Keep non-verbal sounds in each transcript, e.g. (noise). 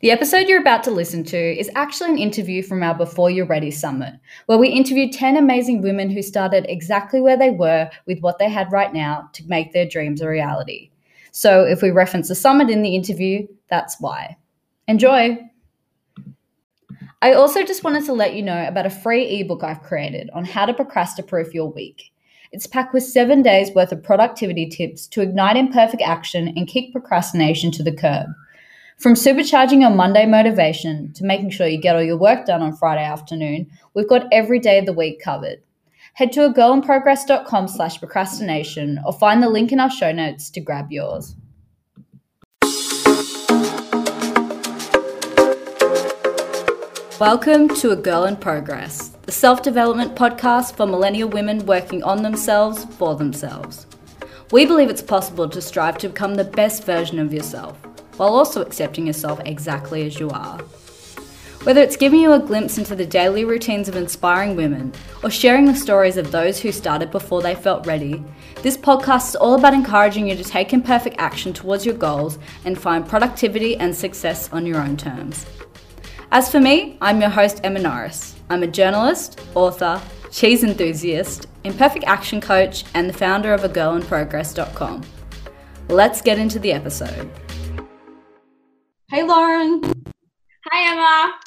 The episode you're about to listen to is actually an interview from our Before You're Ready summit, where we interviewed 10 amazing women who started exactly where they were with what they had right now to make their dreams a reality. So if we reference the summit in the interview, that's why. Enjoy! I also just wanted to let you know about a free ebook I've created on how to procrasti-proof your week. It's packed with seven days worth of productivity tips to ignite imperfect action and kick procrastination to the curb. From supercharging your Monday motivation to making sure you get all your work done on Friday afternoon, we've got every day of the week covered. Head to agirlinprogress.com slash procrastination or find the link in our show notes to grab yours. Welcome to A Girl in Progress, the self development podcast for millennial women working on themselves for themselves. We believe it's possible to strive to become the best version of yourself while also accepting yourself exactly as you are. Whether it's giving you a glimpse into the daily routines of inspiring women or sharing the stories of those who started before they felt ready, this podcast is all about encouraging you to take imperfect action towards your goals and find productivity and success on your own terms. As for me, I'm your host, Emma Norris. I'm a journalist, author, cheese enthusiast, imperfect action coach, and the founder of a agirlinprogress.com. Let's get into the episode. Hey, Lauren. Hi, Emma.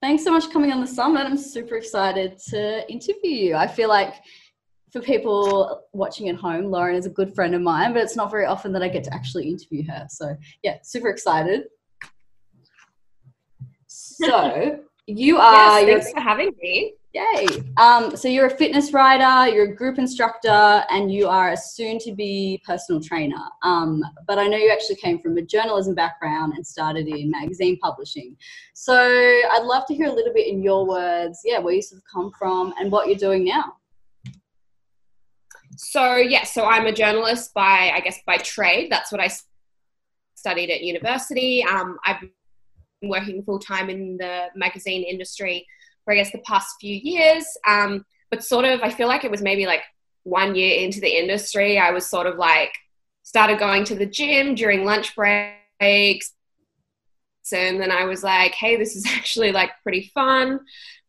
Thanks so much for coming on the summit. I'm super excited to interview you. I feel like for people watching at home, Lauren is a good friend of mine, but it's not very often that I get to actually interview her. So, yeah, super excited. So, (laughs) you are. Yes, thanks for having me. Yay. Um, so you're a fitness writer, you're a group instructor, and you are a soon to be personal trainer. Um, but I know you actually came from a journalism background and started in magazine publishing. So I'd love to hear a little bit in your words, yeah, where you sort of come from and what you're doing now. So, yeah, so I'm a journalist by, I guess, by trade. That's what I studied at university. Um, I've been working full time in the magazine industry for I guess the past few years. Um, but sort of, I feel like it was maybe like one year into the industry, I was sort of like started going to the gym during lunch breaks. And then I was like, hey, this is (laughs) actually like pretty fun.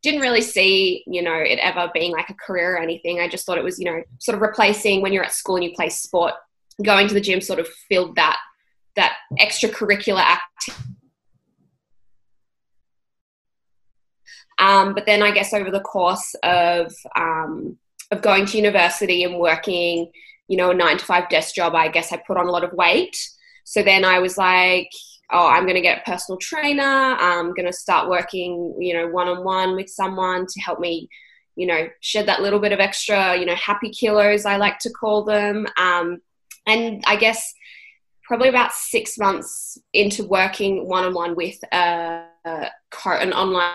Didn't really see, you know, it ever being like a career or anything. I just thought it was, you know, sort of replacing when you're at school and you play sport, going to the gym sort of filled that that extracurricular activity Um, but then I guess over the course of um, of going to university and working, you know, a nine to five desk job, I guess I put on a lot of weight. So then I was like, oh, I'm going to get a personal trainer. I'm going to start working, you know, one on one with someone to help me, you know, shed that little bit of extra, you know, happy kilos, I like to call them. Um, and I guess probably about six months into working one on one with a, a, an online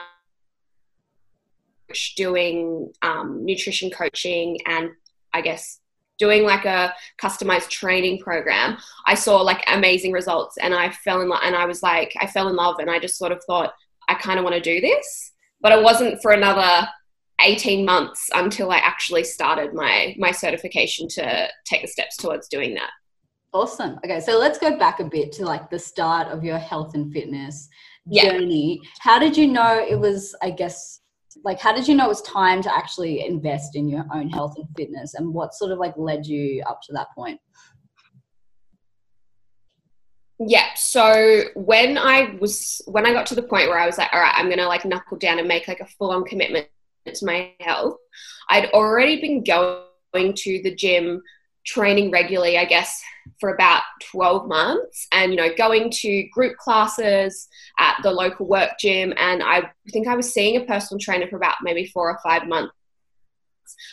doing um, nutrition coaching and I guess doing like a customized training program, I saw like amazing results and I fell in love and I was like, I fell in love and I just sort of thought, I kind of want to do this. But it wasn't for another 18 months until I actually started my my certification to take the steps towards doing that. Awesome. Okay, so let's go back a bit to like the start of your health and fitness yeah. journey. How did you know it was, I guess, like how did you know it was time to actually invest in your own health and fitness? And what sort of like led you up to that point? Yeah so when i was when i got to the point where i was like all right i'm gonna like knuckle down and make like a full-on commitment to my health i'd already been going to the gym training regularly i guess for about 12 months. And you know going to group classes at the local work gym and i think i was seeing a personal trainer for about maybe four or five months.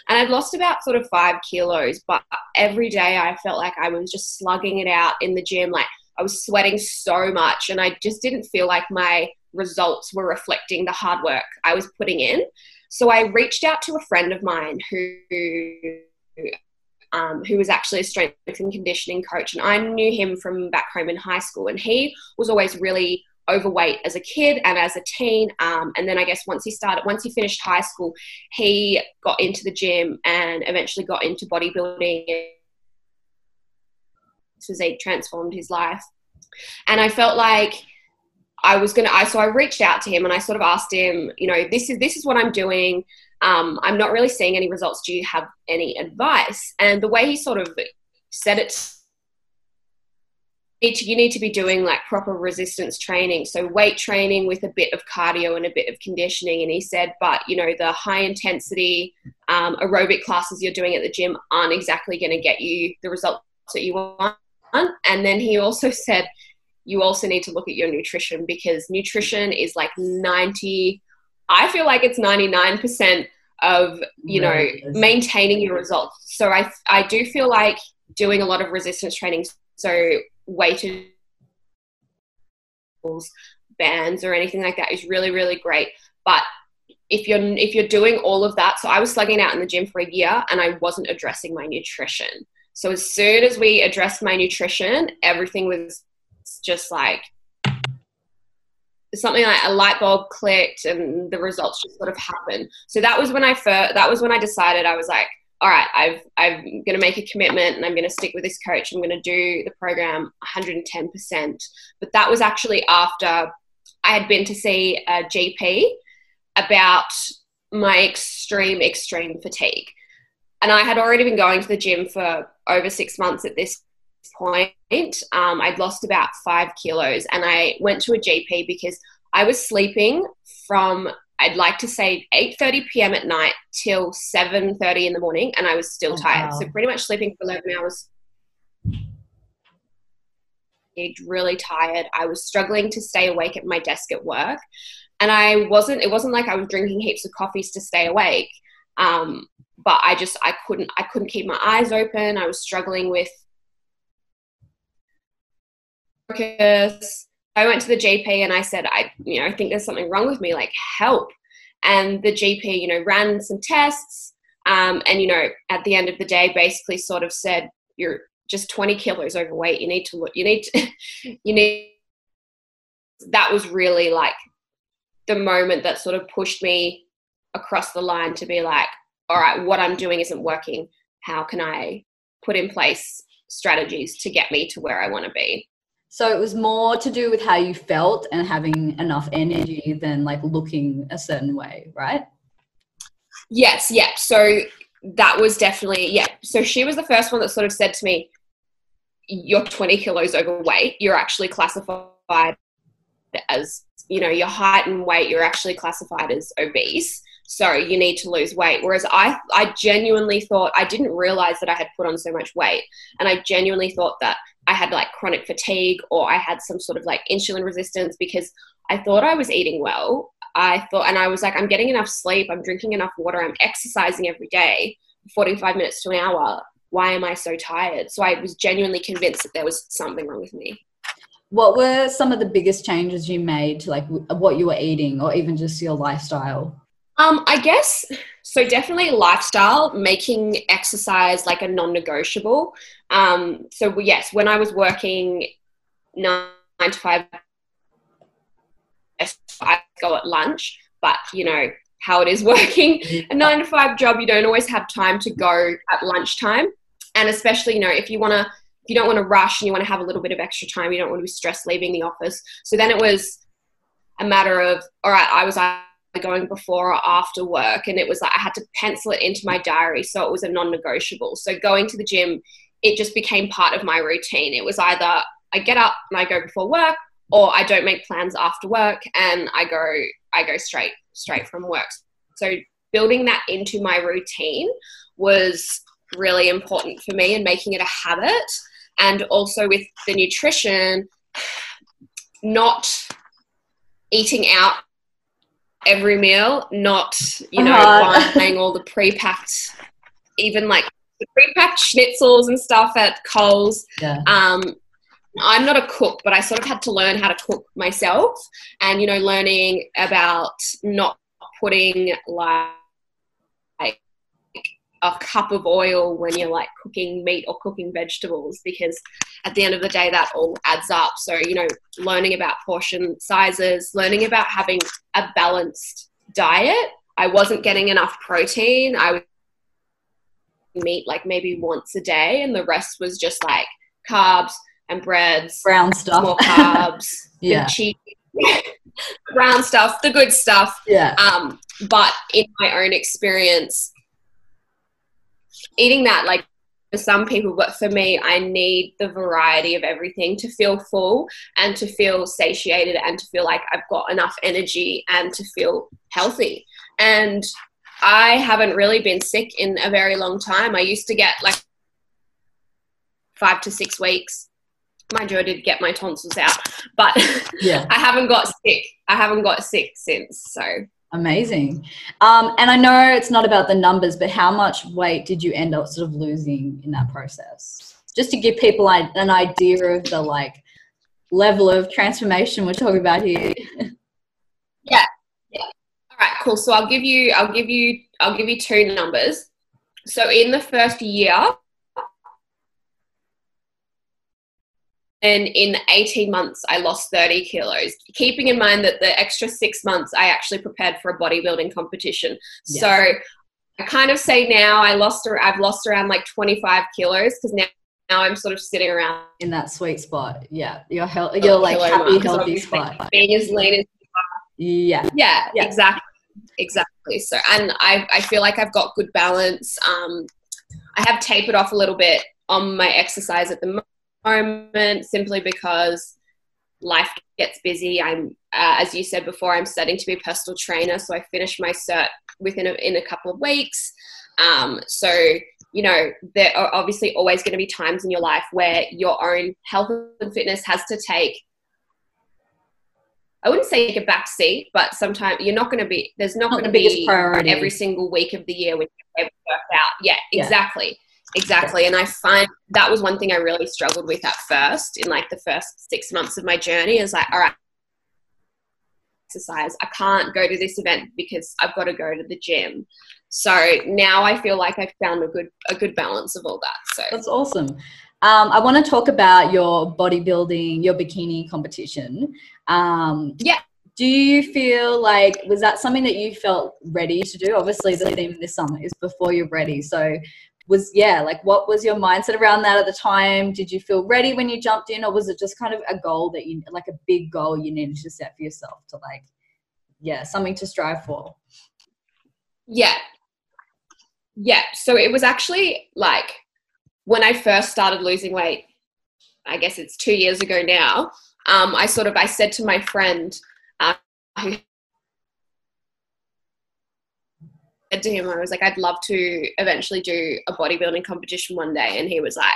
And i'd lost about sort of five kilos but every day i felt like i was just slugging it out in the gym. Like i was sweating so much and i just didn't feel like my results were reflecting the hard work i was putting in. So i reached out to a friend of mine who um, who was actually a strength and conditioning coach. And I knew him from back home in high school. And he was always really overweight as a kid and as a teen. Um, and then I guess once he started, once he finished high school, he got into the gym and eventually got into bodybuilding. Physique transformed his life. And I felt like I was gonna. I so I reached out to him and I sort of asked him, you know, this is this is what I'm doing. Um, I'm not really seeing any results. Do you have any advice? And the way he sort of said it you need to be doing like proper resistance training so weight training with a bit of cardio and a bit of conditioning and he said but you know the high intensity um, aerobic classes you're doing at the gym aren't exactly going to get you the results that you want and then he also said you also need to look at your nutrition because nutrition is like 90 i feel like it's 99% of you know maintaining your results. So i i do feel like doing a lot of resistance training so weighted bands or anything like that is really really great. But if you're if you're doing all of that so i was slugging out in the gym for a year and i wasn't addressing my nutrition. So as soon as we addressed my nutrition everything was just like something like a light bulb clicked and the results just sort of happened so that was when i first that was when i decided i was like all right, I've, I'm going to make a commitment and I'm going to stick with this coach. I'm going to do the program 110%. But that was actually after I had been to see a GP about my extreme, extreme fatigue. And I had already been going to the gym for over six months at this point. Um, I'd lost about five kilos and I went to a GP because I was sleeping from I'd like to say 8:30 p.m. at night till 7:30 in the morning, and I was still oh, tired. Wow. So pretty much sleeping for 11 hours. Really tired. I was struggling to stay awake at my desk at work, and I wasn't. It wasn't like I was drinking heaps of coffees to stay awake, um, but I just I couldn't. I couldn't keep my eyes open. I was struggling with focus I went to the GP and I said, I, you know, I think there's something wrong with me, like help. And the GP, you know, ran some tests. Um, and, you know, at the end of the day, basically sort of said, you're just 20 kilos overweight. You need to look, you need to, (laughs) you need, that was really like the moment that sort of pushed me across the line to be like, all right, what I'm doing isn't working. How can I put in place strategies to get me to where I want to be? So it was more to do with how you felt and having enough energy than like looking a certain way, right? Yes, yeah. So that was definitely, yeah. So she was the first one that sort of said to me, You're 20 kilos overweight. You're actually classified as, you know, your height and weight, you're actually classified as obese. So you need to lose weight. Whereas I, I genuinely thought, I didn't realize that I had put on so much weight. And I genuinely thought that I had like chronic fatigue or I had some sort of like insulin resistance because I thought I was eating well. I thought, and I was like, I'm getting enough sleep, I'm drinking enough water, I'm exercising every day, 45 minutes to an hour. Why am I so tired? So I was genuinely convinced that there was something wrong with me. What were some of the biggest changes you made to like what you were eating or even just your lifestyle? Um, I guess so. Definitely lifestyle, making exercise like a non-negotiable. Um, so yes, when I was working nine to five, I go at lunch, but you know how it is (laughs) working a nine to five job. You don't always have time to go at lunchtime, and especially you know if you want to, if you don't want to rush and you want to have a little bit of extra time, you don't want to be stressed leaving the office. So then it was a matter of all right, I was going before or after work and it was like I had to pencil it into my diary so it was a non-negotiable. So going to the gym it just became part of my routine. It was either I get up and I go before work or I don't make plans after work and I go I go straight straight from work. So building that into my routine was really important for me and making it a habit. And also with the nutrition not eating out every meal, not you know uh-huh. buying all the pre-packed, even like the pre-packed schnitzels and stuff at Coles. Yeah. Um, I'm not a cook, but I sort of had to learn how to cook myself, and you know, learning about not putting like a cup of oil when you're like cooking meat or cooking vegetables because at the end of the day that all adds up. So you know learning about portion sizes learning about having a balanced diet. I wasn't getting enough protein. I would meat like maybe once a day and the rest was just like carbs and breads brown stuff. more carbs (laughs) yeah. cheese. (laughs) Brown stuff, the good stuff. Yeah. Um, but in my own experience, eating that like for some people, but for me, I need the variety of everything to feel full and to feel satiated and to feel like I've got enough energy and to feel healthy. And I haven't really been sick in a very long time. I used to get like five to six weeks. Mind you, I did get my tonsils out, but (laughs) Yeah. I haven't got sick. I haven't got sick since. So Amazing. Um, and I know it's not about the numbers, but how much weight did you end up sort of losing in that process? Just to give people an idea of the like level of transformation we're talking about here. (laughs) yeah. Yeah. All right, cool. So I'll give you, I'll give you, I'll give you two numbers. So in the first year, and in 18 months, I lost 30 kilos. Keeping in mind that the extra six months, I actually prepared for a bodybuilding competition. Yeah. So I kind of say now I lost, ar- I've lost around like 25 kilos because now, now I'm sort of sitting around in that sweet spot. Yeah. Your health, your like happy, healthy spot. Being as lean as Yeah. yeah, Yeah. exactly exactly so and I, I feel like i've got good balance um, i have tapered off a little bit on my exercise at the mo- moment simply because life gets busy i'm uh, as you said before i'm studying to be a personal trainer so i finished my cert within a, in a couple of weeks um, so you know there are obviously always going to be times in your life where your own health and fitness has to take I wouldn't say take a back seat, but sometimes you're not going to be. There's not, Not going to be priority. every single week of the year when you're able to work out. Yeah, Yeah. exactly, exactly. And I find that was one thing I really struggled with at first, in like the first six months of my journey. Is like, all right, exercise. I can't go to this event because I've got to go to the gym. So now I feel like I've found a good a good balance of all that. So That's awesome. Um, I want to talk about your bodybuilding, your bikini competition. Um, Yeah. Do you feel like was that something that you felt ready to do? Obviously, the theme this summer is before you're ready. So, was yeah, like what was your mindset around that at the time? Did you feel ready when you jumped in, or was it just kind of a goal that you like a big goal you needed to set for yourself to like, yeah, something to strive for? Yeah. Yeah. So it was actually like when I first started losing weight, I guess it's two years ago now. Um, I sort of I said to my friend uh, who said to him, I was like, I'd love to eventually do a bodybuilding competition one day, and he was like,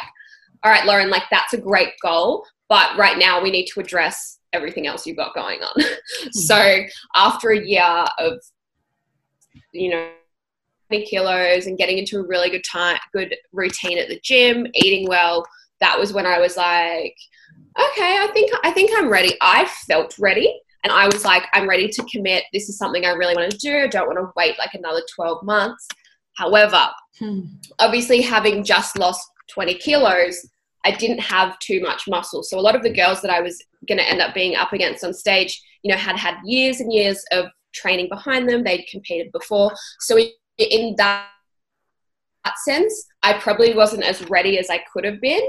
All right, Lauren, like that's a great goal, but right now we need to address everything else you've got going on. (laughs) so after a year of you know 20 kilos and getting into a really good time good routine at the gym eating well that was when i was like okay i think i think i'm ready. I felt ready and i was like i'm ready to commit. This is something i really want to do. I don't want to wait like another 12 months. However Hmm. obviously having just lost 20 kilos i didn't have too much muscle. So a lot of the girls that i was going to end up being up against on stage you know had had years and years of training behind them. They'd competed before. So in, that sense i probably wasn't as ready as i could have been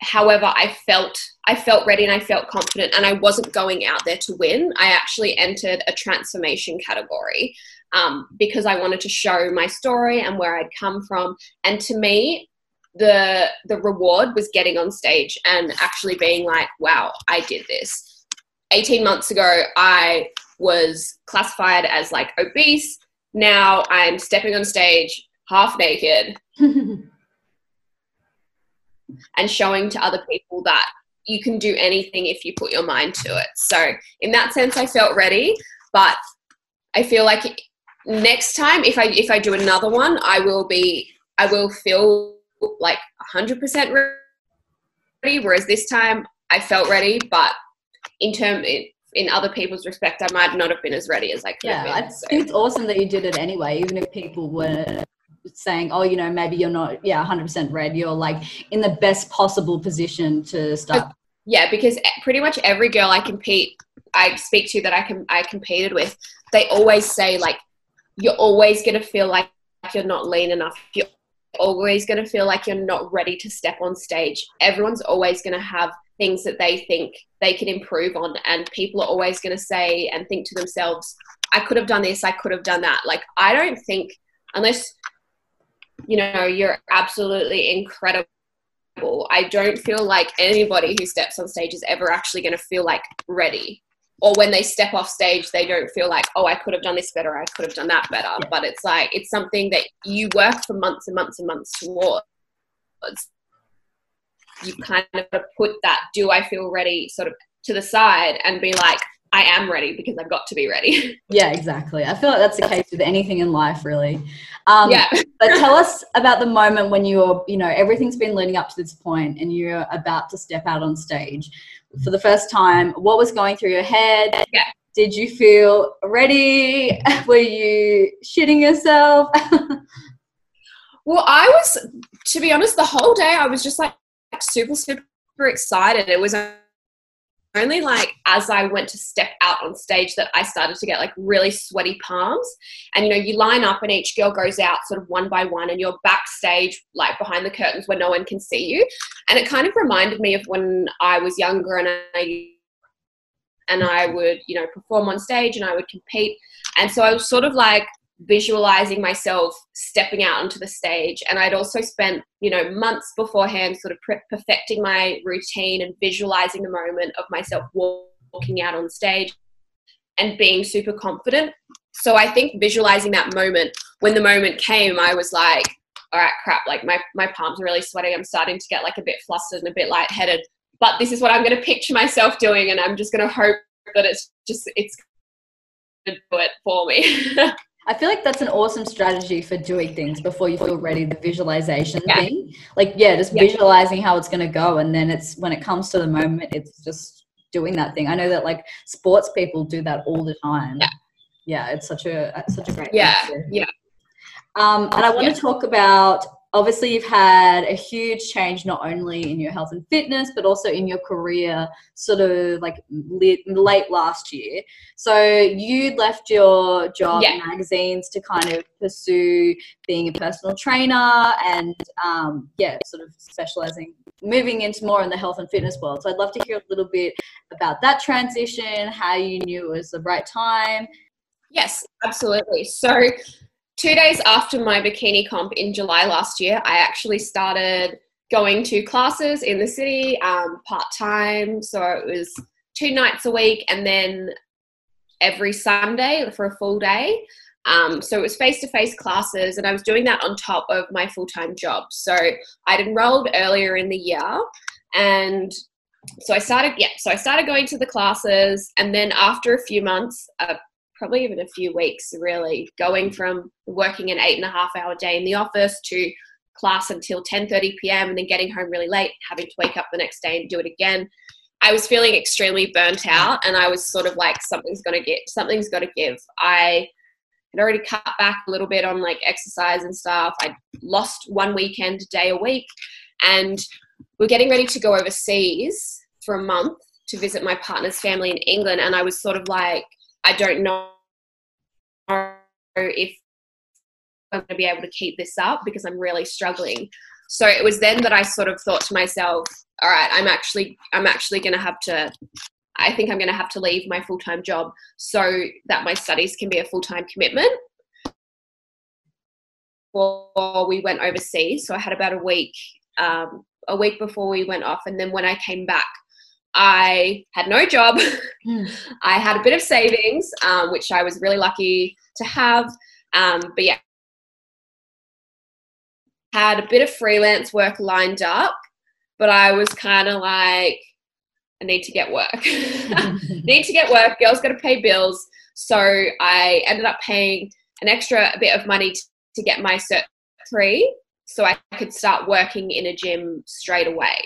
however i felt i felt ready and i felt confident and i wasn't going out there to win. I actually entered a transformation category um, because i wanted to show my story and where i'd come from. And to me the the reward was getting on stage and actually being like wow i did this. 18 months ago i was classified as like obese. Now i'm stepping on stage half naked (laughs) and showing to other people that you can do anything if you put your mind to it. So, in that sense, I felt ready, but I feel like next time if I if I do another one, I will be I will feel like 100% ready whereas this time I felt ready, but in term in, in other people's respect, I might not have been as ready as I could yeah, have been. So. it's awesome that you did it anyway, even if people were saying, oh, you know, maybe you're not, yeah, 100% red. You're like in the best possible position to start. Yeah, because pretty much every girl I compete, I speak to that I can I competed with, they always say like, you're always gonna feel like you're not lean enough. You're always gonna feel like you're not ready to step on stage. Everyone's always gonna have things that they think they can improve on and people are always going to say and think to themselves i could have done this i could have done that like i don't think unless you know you're absolutely incredible I don't feel like anybody who steps on stage is ever actually going to feel like ready. Or when they step off stage, they don't feel like, oh, I could have done this better, I could have done that better. Yeah. But it's like, it's something that you work for months and months and months towards you kind of put that do I feel ready sort of to the side and be like, I am ready because I've got to be ready. (laughs) Yeah, exactly. I feel like that's the case with anything in life, really. Um, yeah. (laughs) but tell us about the moment when you're, you know, everything's been leading up to this point and you're about to step out on stage for the first time. What was going through your head? Yeah. Did you feel ready? (laughs) Were you shitting yourself? well, I was, to be honest, the whole day I was just like, super, super excited. It was only like as I went to step out on stage that I started to get like really sweaty palms. And you know, you line up and each girl goes out sort of one by one, and you're backstage, like behind the curtains where no one can see you. And it kind of reminded me of when I was younger and I and I would, you know, perform on stage and I would compete. And so I was sort of like visualizing myself stepping out onto the stage. And i'd also spent you know months beforehand sort of perfecting my routine and visualizing the moment of myself walking out on stage and being super confident. So i think visualizing that moment when the moment came i was like all right crap like my, my palms are really sweating. I'm starting to get like a bit flustered and a bit lightheaded but this is what i'm going to picture myself doing and i'm just going to hope that it's just it's going to do it for me (laughs) I feel like that's an awesome strategy for doing things before you feel ready. The visualization yeah. thing, like yeah, just yeah. visualizing how it's going to go, and then it's when it comes to the moment, it's just doing that thing. I know that like sports people do that all the time. Yeah, yeah it's such a such a great. Yeah, yeah. Um, and I want yeah. to talk about obviously you've had a huge change not only in your health and fitness but also in your career sort of like late, late last year. So you left your job yeah. in magazines to kind of pursue being a personal trainer and um, yeah sort of specializing moving into more in the health and fitness world. So i'd love to hear a little bit about that transition how you knew it was the right time. Yes absolutely. So two days after my bikini comp in July last year, I actually started going to classes in the city um, part time. So it was two nights a week and then every Sunday for a full day. Um, so it was face to face classes, and I was doing that on top of my full time job. So I'd enrolled earlier in the year, and so I started, yeah, so I started going to the classes, and then after a few months, uh, probably even a few weeks really going from working an eight and a half hour day in the office to class until 10.30 p.m and then getting home really late having to wake up the next day and do it again. I was feeling extremely burnt out and i was sort of like something's to get something's got to give. I had already cut back a little bit on like exercise and stuff. I lost one weekend day a week and we're getting ready to go overseas for a month to visit my partner's family in england and i was sort of like I don't know if I'm going to be able to keep this up because I'm really struggling. So it was then that I sort of thought to myself, all right, I'm actually I'm actually going to have to I think I'm going to have to leave my full-time job so that my studies can be a full-time commitment. Before we went overseas, so I had about a week um, a week before we went off and then when I came back I had no job. (laughs) Mm. I had a bit of savings, um, which I was really lucky to have. Um, but yeah, had a bit of freelance work lined up, but I was kind of like, I need to get work. (laughs) (laughs) need to get work. Girls got to pay bills. So I ended up paying an extra bit of money to, to get my cert three so I could start working in a gym straight away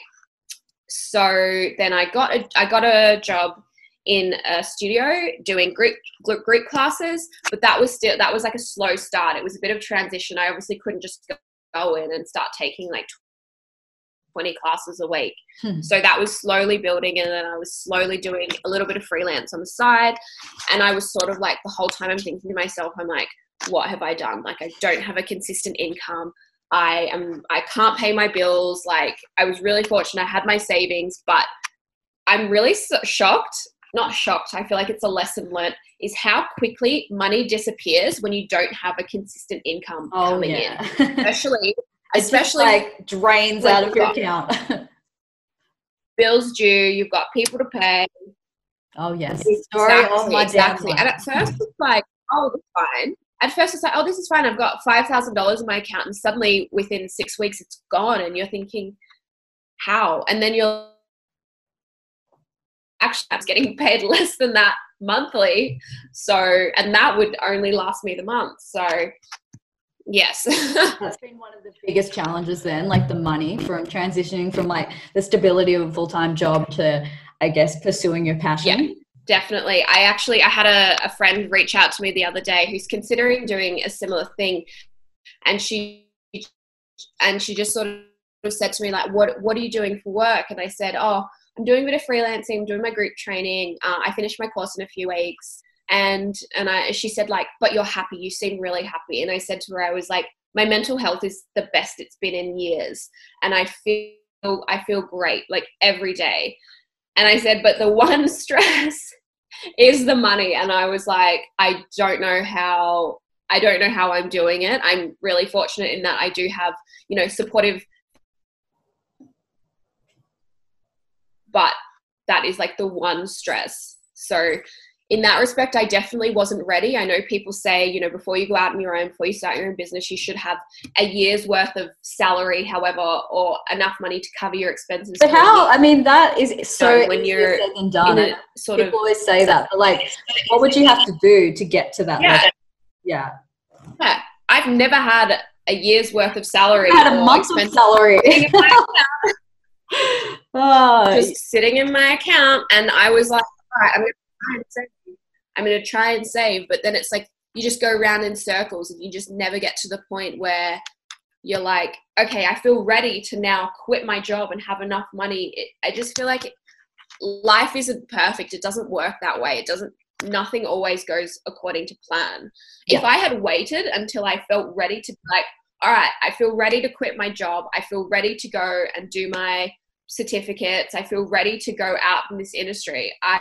so then I got a, I got a job in a studio doing group group classes, but that was still that was like a slow start. It was a bit of transition. I obviously couldn't just go in and start taking like 20 classes a week. Hmm. So that was slowly building, and then I was slowly doing a little bit of freelance on the side. And I was sort of like the whole time I'm thinking to myself, I'm like, what have I done? Like, I don't have a consistent income. I am I can't pay my bills. Like I was really fortunate. I had my savings, but I'm really so shocked. Not shocked. I feel like it's a lesson learned. Is how quickly money disappears when you don't have a consistent income oh, coming yeah. in, (laughs) especially especially like drains out of your account. (laughs) bills due. You've got people to pay. Oh yes, story exactly, my exactly. And at first it's like, oh, that's fine. At first it's like, oh, this is fine. I've got five thousand dollars in my account, and suddenly within six weeks it's gone, and you're thinking, how? And then you're actually I was getting (laughs) paid less than that monthly. So, and that would only last me the month. So, yes. (laughs) That's been one of the biggest challenges then, like the money from transitioning from like the stability of a full time job to, I guess, pursuing your passion. Yeah. Definitely. I actually I had a, a friend reach out to me the other day who's considering doing a similar thing and she and she just sort of said to me like what what are you doing for work and I said oh I'm doing a bit of freelancing, I'm doing my group training. Uh, I finished my course in a few weeks. And and I, she said like, but you're happy. You seem really happy. And I said to her, I was like, my mental health is the best it's been in years, and I feel I feel great like every day. And I said, but the one (laughs) stress is the money. And I was like, I don't know how I don't know how I'm doing it. I'm really fortunate in that I do have, you know, supportive but that is like the one stress. So in that respect, I definitely wasn't ready. I know people say, you know, before you go out on your own, before you start your own business, you should have a year's worth of salary, however, or enough money to cover your expenses. But how? I mean, that is so, so when you're said and done. sort people of, always say that, but like, what would you have to do to get to that? Yeah. Level? Yeah. Yeah. I've never had a year's worth of salary. I had a month of salary. (laughs) (laughs) oh. just sitting in my account, and I was like, all right, I'm gonna try I'm gonna try and save, but then it's like you just go around in circles, and you just never get to the point where you're like, okay, I feel ready to now quit my job and have enough money. It, I just feel like life isn't perfect. It doesn't work that way. It doesn't. Nothing always goes according to plan. Yeah. If I had waited until I felt ready to like, all right, I feel ready to quit my job. I feel ready to go and do my certificates. I feel ready to go out in this industry. I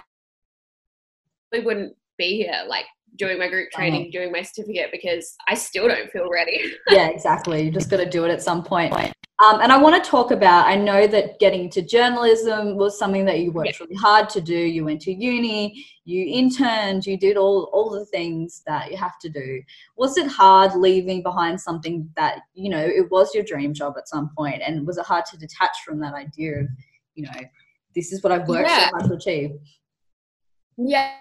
wouldn't be here like doing my group training, uh-huh. doing my certificate because I still don't feel ready. (laughs) yeah, exactly. You just got to do it at some point. Um, and I want to talk about, I know that getting into journalism was something that you worked yeah. really hard to do. You went to uni, you interned, you did all, all the things that you have to do. Was it hard leaving behind something that, you know, it was your dream job at some point? And was it hard to detach from that idea of, you know, this is what I've worked yeah. so hard to achieve? Yeah.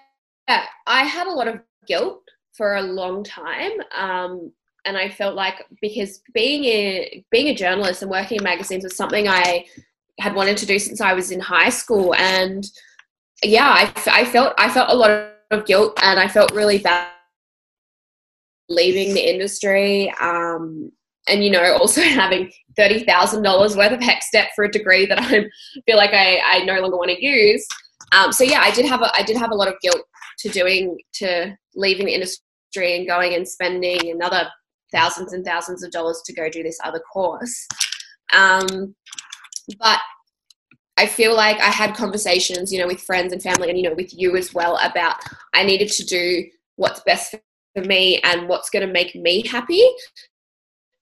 Yeah. I had a lot of guilt for a long time. Um, and I felt like because being a being a journalist and working in magazines was something I had wanted to do since I was in high school, and yeah, I, I felt I felt a lot of guilt, and I felt really bad leaving the industry, um, and you know also (laughs) having thirty thousand dollars worth of HECS debt for a degree that I feel like I, I no longer want to use. Um, so yeah, I did have a I did have a lot of guilt to doing to leaving the industry and going and spending another thousands and thousands of dollars to go do this other course. Um, but I feel like I had conversations, you know, with friends and family and, you know, with you as well about I needed to do what's best for me and what's going to make me happy.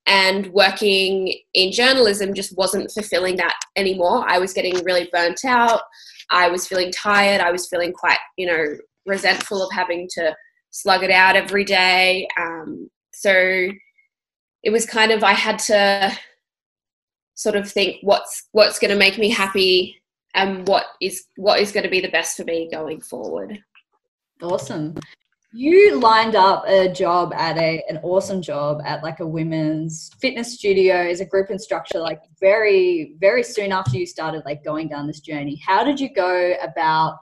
And working in journalism just wasn't fulfilling that anymore. I was getting really burnt out. I was feeling tired. I was feeling quite, you know, resentful of having to slug it out every day. Um, so it was kind of I had to sort of think what's what's going to make me happy and what is what is going to be the best for me going forward. Awesome. You lined up a job at a an awesome job at like a women's fitness studio as a group instructor like very very soon after you started like going down this journey. How did you go about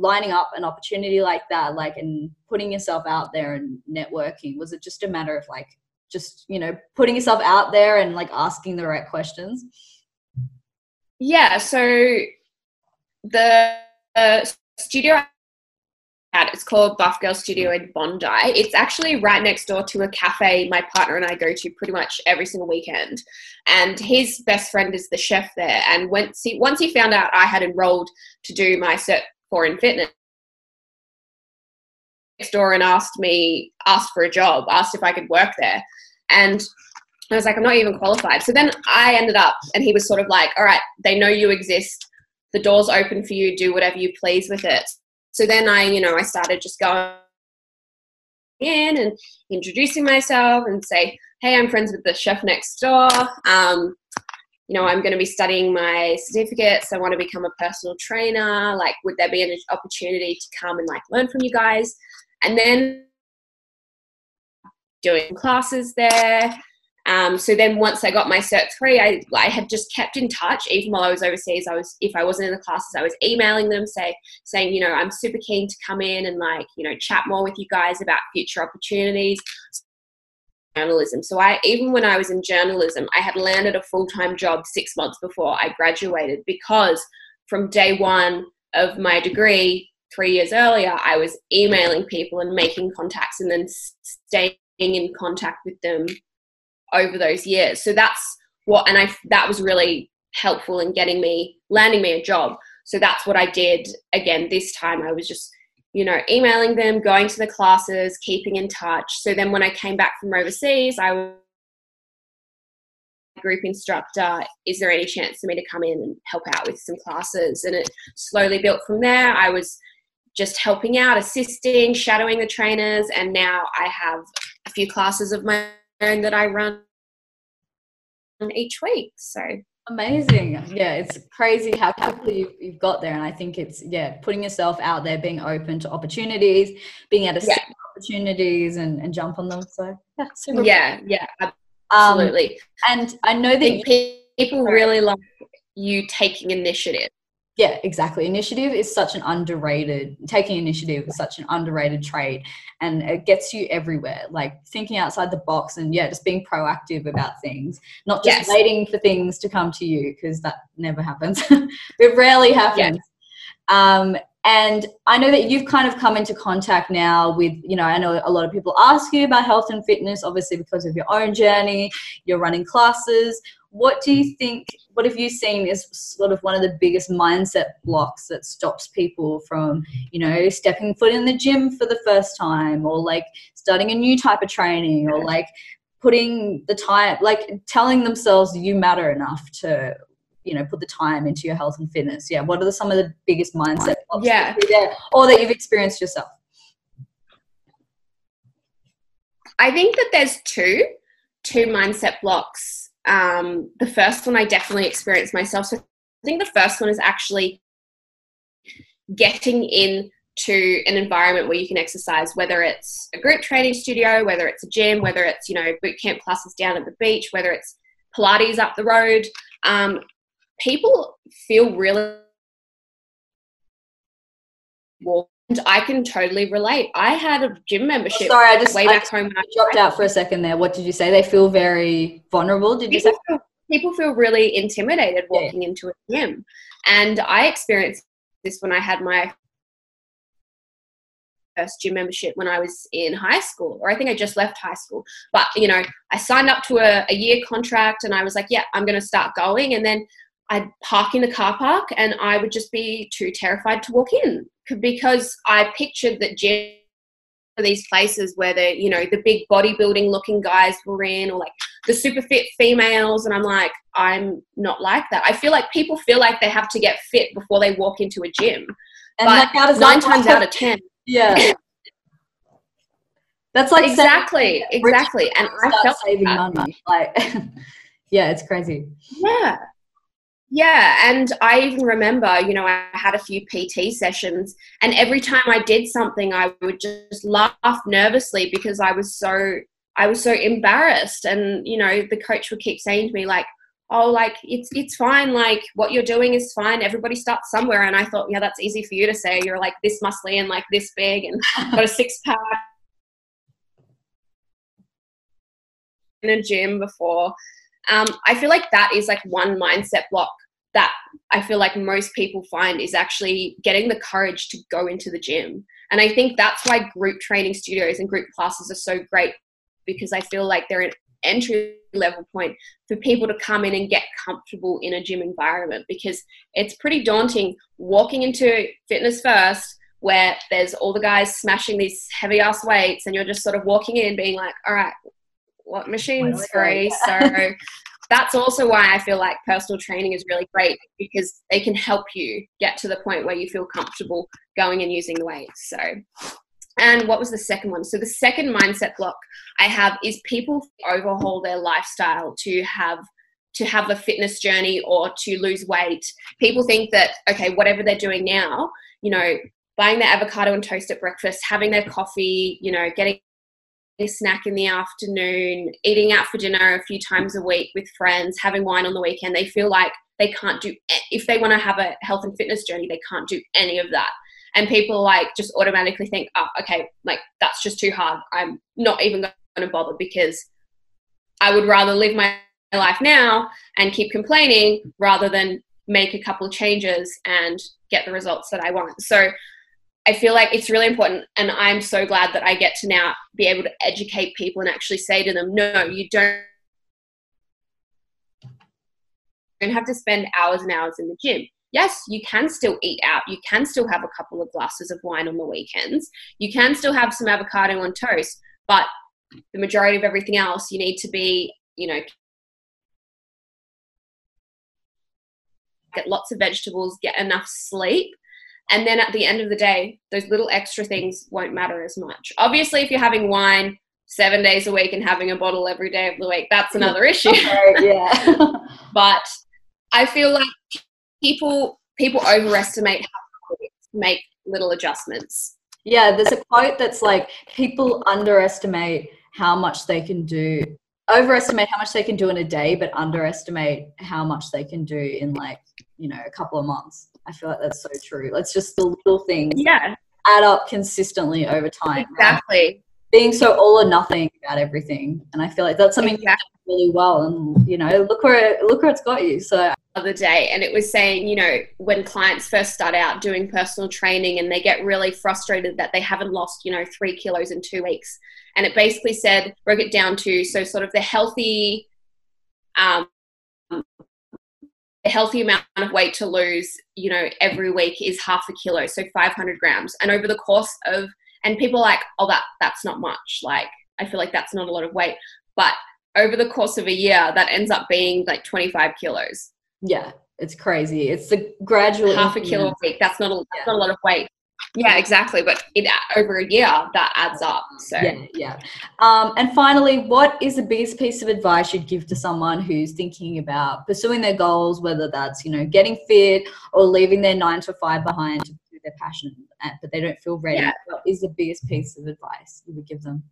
lining up an opportunity like that like and putting yourself out there and networking was it just a matter of like just you know putting yourself out there and like asking the right questions yeah so the uh, studio It's called Buff Girl Studio in Bondi. It's actually right next door to a cafe my partner and I go to pretty much every single weekend. And his best friend is the chef there. And once he once he found out I had enrolled to do my cert in fitness, next door and asked me asked for a job, asked if I could work there, and I was like, I'm not even qualified. So then I ended up, and he was sort of like, all right, they know you exist. The door's open for you. Do whatever you please with it. So then I, you know, I started just going in and introducing myself and say, hey, I'm friends with the chef next door. Um, you know, I'm going to be studying my certificates. I want to become a personal trainer. Like, would there be an opportunity to come and like learn from you guys? And then doing classes there. Um, so then once I got my cert three, I, I had just kept in touch even while I was overseas. I was if I wasn't in the classes, I was emailing them, say saying, you know, I'm super keen to come in and like, you know, chat more with you guys about future opportunities. Journalism. So I even when I was in journalism, I had landed a full-time job six months before I graduated because from day one of my degree, three years earlier, I was emailing people and making contacts and then staying in contact with them over those years. So that's what, and I that was really helpful in getting me landing me a job. So that's what I did again this time. I was just you know emailing them, going to the classes, keeping in touch. So then when I came back from overseas, I was group instructor is there any chance for me to come in and help out with some classes and it slowly built from there i was just helping out assisting shadowing the trainers and now i have a few classes of my own that I run each week. So amazing. Yeah, it's crazy how quickly you've, you've, got there. And I think it's, yeah, putting yourself out there, being open to opportunities, being able to yeah. see opportunities and, and jump on them. So, yeah, super Yeah, cool. yeah, um, absolutely. Um, and I know that people really like you taking initiative yeah exactly. Initiative is such an underrated taking initiative is such an underrated trait and it gets you everywhere like thinking outside the box and yeah just being proactive about things not just yes. waiting for things to come to you because that never happens. (laughs) It rarely happens. Um, and i know that you've kind of come into contact now with you know i know a lot of people ask you about health and fitness obviously because of your own journey you're running classes what do you think what have you seen is sort of one of the biggest mindset blocks that stops people from you know stepping foot in the gym for the first time or like starting a new type of training or like putting the time like telling themselves you matter enough to you know put the time into your health and fitness? Yeah what are the, some of the biggest mindset blocks yeah. there, or that you've experienced yourself? I think that there's two two mindset blocks um, the first one I definitely experienced myself. So I think the first one is actually getting in to an environment where you can exercise, whether it's a group training studio, whether it's a gym, whether it's, you know, boot camp classes down at the beach, whether it's Pilates up the road. Um, people feel really I can totally relate. I had a gym membership. Sorry, I just way I back home. dropped out for a second there. What did you say? They feel very vulnerable. Did people you say? Feel, people feel really intimidated walking yeah. into a gym, and I experienced this when I had my first gym membership when I was in high school, or I think I just left high school. But you know, I signed up to a, a year contract, and I was like, "Yeah, I'm going to start going." And then I'd park in the car park, and I would just be too terrified to walk in because I pictured that gym these places where the you know the big bodybuilding looking guys were in or like the super fit females and i'm like i'm not like that. I feel like people feel like they have to get fit before they walk into a gym. And but like nine times out of ten yeah. That's like exactly exactly. And i felt saving that. money. Like (laughs) yeah it's crazy. Yeah yeah, and I even remember, you know, I had a few PT sessions, and every time I did something, I would just laugh nervously because I was so I was so embarrassed, and you know, the coach would keep saying to me like, "Oh, like it's it's fine, like what you're doing is fine. Everybody starts somewhere." And I thought, yeah, that's easy for you to say. You're like this muscly and like this big, and (laughs) got a six pack in a gym before. Um, I feel like that is like one mindset block that I feel like most people find is actually getting the courage to go into the gym. And I think that's why group training studios and group classes are so great because I feel like they're an entry level point for people to come in and get comfortable in a gym environment because it's pretty daunting walking into fitness first where there's all the guys smashing these heavy ass weights and you're just sort of walking in being like all right what machine's free so that's also why I feel like personal training is really great because they can help you get to the point where you feel comfortable going and using the weights. So, and what was the second one? So, the second mindset block I have is people overhaul their lifestyle to have to have a fitness journey or to lose weight. People think that okay, whatever they're doing now, you know, buying their avocado and toast at breakfast, having their coffee, you know, getting snack in the afternoon, eating out for dinner a few times a week with friends, having wine on the weekend, they feel like they can't do, if they want to have a health and fitness journey, they can't do any of that. And people like just automatically think, oh, okay, like that's just too hard. I'm not even going to bother because I would rather live my life now and keep complaining rather than make a couple of changes and get the results that I want. So I feel like it's really important, and I'm so glad that I get to now be able to educate people and actually say to them, no, you don't don't have to spend hours and hours in the gym. Yes, you can still eat out. You can still have a couple of glasses of wine on the weekends. You can still have some avocado on toast, but the majority of everything else, you need to be, you know, get lots of vegetables, get enough sleep, and then at the end of the day, those little extra things won't matter as much. Obviously, if you're having wine seven days a week and having a bottle every day of the week, that's another (laughs) issue. yeah. (laughs) but I feel like people people overestimate how to make little adjustments. Yeah, there's a quote that's like people underestimate how much they can do overestimate how much they can do in a day but underestimate how much they can do in like you know a couple of months I feel like that's so true. It's just the little things yeah. add up consistently over time. Exactly. Right? Being so all or nothing about everything. And I feel like that's something exactly. really well. And you know, look where it, look where it's got you. So other day and it was saying you know when clients first start out doing personal training and they get really frustrated that they haven't lost you know three kilos in two weeks and it basically said broke it down to so sort of the healthy um, a healthy amount of weight to lose, you know, every week is half a kilo, so 500 grams. And over the course of, and people are like, oh, that that's not much. Like, I feel like that's not a lot of weight, but over the course of a year, that ends up being like 25 kilos. Yeah, it's crazy. It's the gradual half a kilo a week. That's not a that's not a lot of weight. Yeah, exactly. But it, over a year, that adds up. So yeah, yeah. Um, and finally, what is the biggest piece of advice you'd give to someone who's thinking about pursuing their goals, whether that's you know getting fit or leaving their nine to five behind to pursue their passion, but they don't feel ready? Yeah. What is the biggest piece of advice you would give them?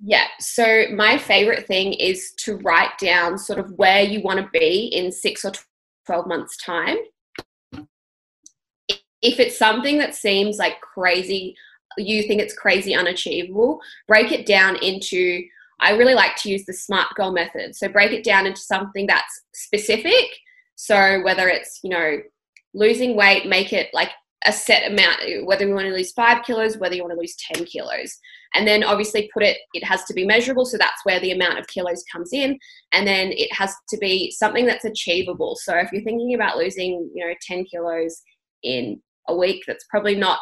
Yeah, so my favorite thing is to write down sort of where you want to be in six or 12 months' time if it's something that seems like crazy, you think it's crazy unachievable, break it down into I really like to use the SMART goal method. So break it down into something that's specific. So whether it's, you know, losing weight, make it like a set amount, whether you want to lose five kilos, whether you want to lose 10 kilos. And then obviously put it, it has to be measurable. So that's where the amount of kilos comes in. And then it has to be something that's achievable. So if you're thinking about losing, you know, 10 kilos in a week that's probably not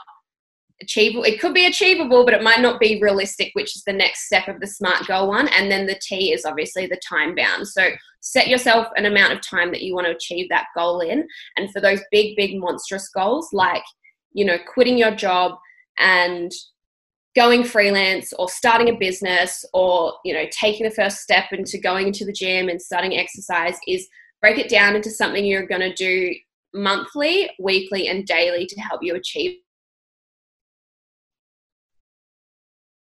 achievable. It could be achievable, but it might not be realistic, which is the next step of the SMART goal one. And then the T is obviously the time bound. So set yourself an amount of time that you want to achieve that goal in. And for those big, big, monstrous goals, like, you know, quitting your job and going freelance or starting a business or, you know, taking the first step into going into the gym and starting exercise is break it down into something you're going to do monthly, weekly, and daily to help you achieve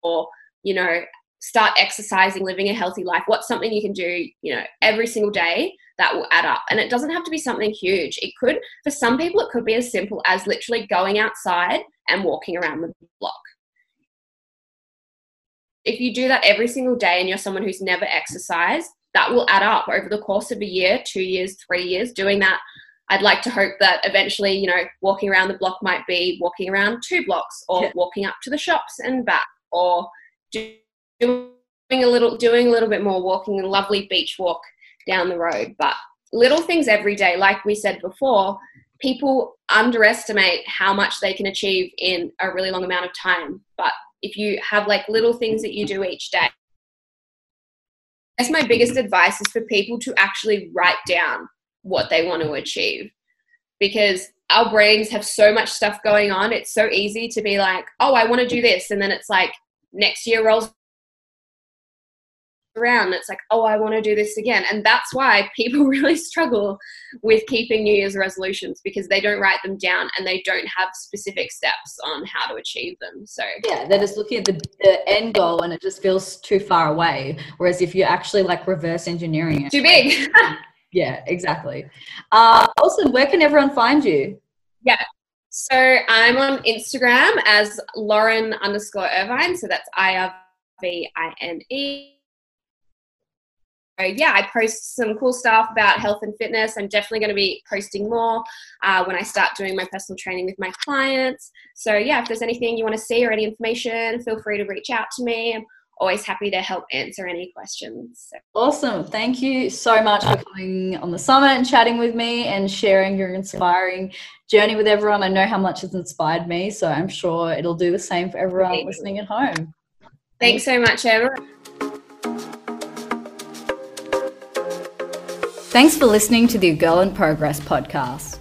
or you know start exercising living a healthy life. What's something you can do you know every single day that will add up? And it doesn't have to be something huge. It could for some people it could be as simple as literally going outside and walking around the block. If you do that every single day and you're someone who's never exercised that will add up over the course of a year, two years, three years, doing that. I'd like to hope that eventually, you know, walking around the block might be walking around two blocks or yeah. walking up to the shops and back or doing a little doing a little bit more walking a lovely beach walk down the road. But little things every day, like we said before, people underestimate how much they can achieve in a really long amount of time. But if you have like little things that you do each day, that's my biggest advice is for people to actually write down what they want to achieve because our brains have so much stuff going on. It's so easy to be like, oh, I want to do this. And then it's like next year rolls around it's like oh i want to do this again and that's why (laughs) people really struggle with keeping new year's resolutions because they don't write them down and they don't have specific steps on how to achieve them so yeah they're just looking at the, the end goal and it just feels too far away whereas if you're actually like reverse engineering it too big (laughs) yeah exactly uh, awesome where can everyone find you yeah so i'm on instagram as lauren underscore irvine so that's i-r-v-i-n-e So yeah, I post some cool stuff about health and fitness. I'm definitely going to be posting more uh, when I start doing my personal training with my clients. So, yeah, if there's anything you want to see or any information, feel free to reach out to me. I'm always happy to help answer any questions. So. Awesome. Thank you so much for coming on the summit and chatting with me and sharing your inspiring journey with everyone. I know how much it's inspired me, so I'm sure it'll do the same for everyone listening at home. Thanks so much, Emma. Thanks for listening to the Girl in Progress podcast.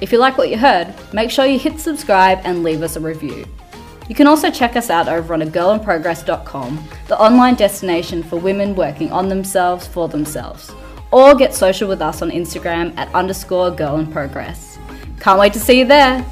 If you like what you heard, make sure you hit subscribe and leave us a review. You can also check us out over on agirlinprogress.com, the online destination for women working on themselves for themselves, or get social with us on Instagram at underscore girl in progress. Can't wait to see you there!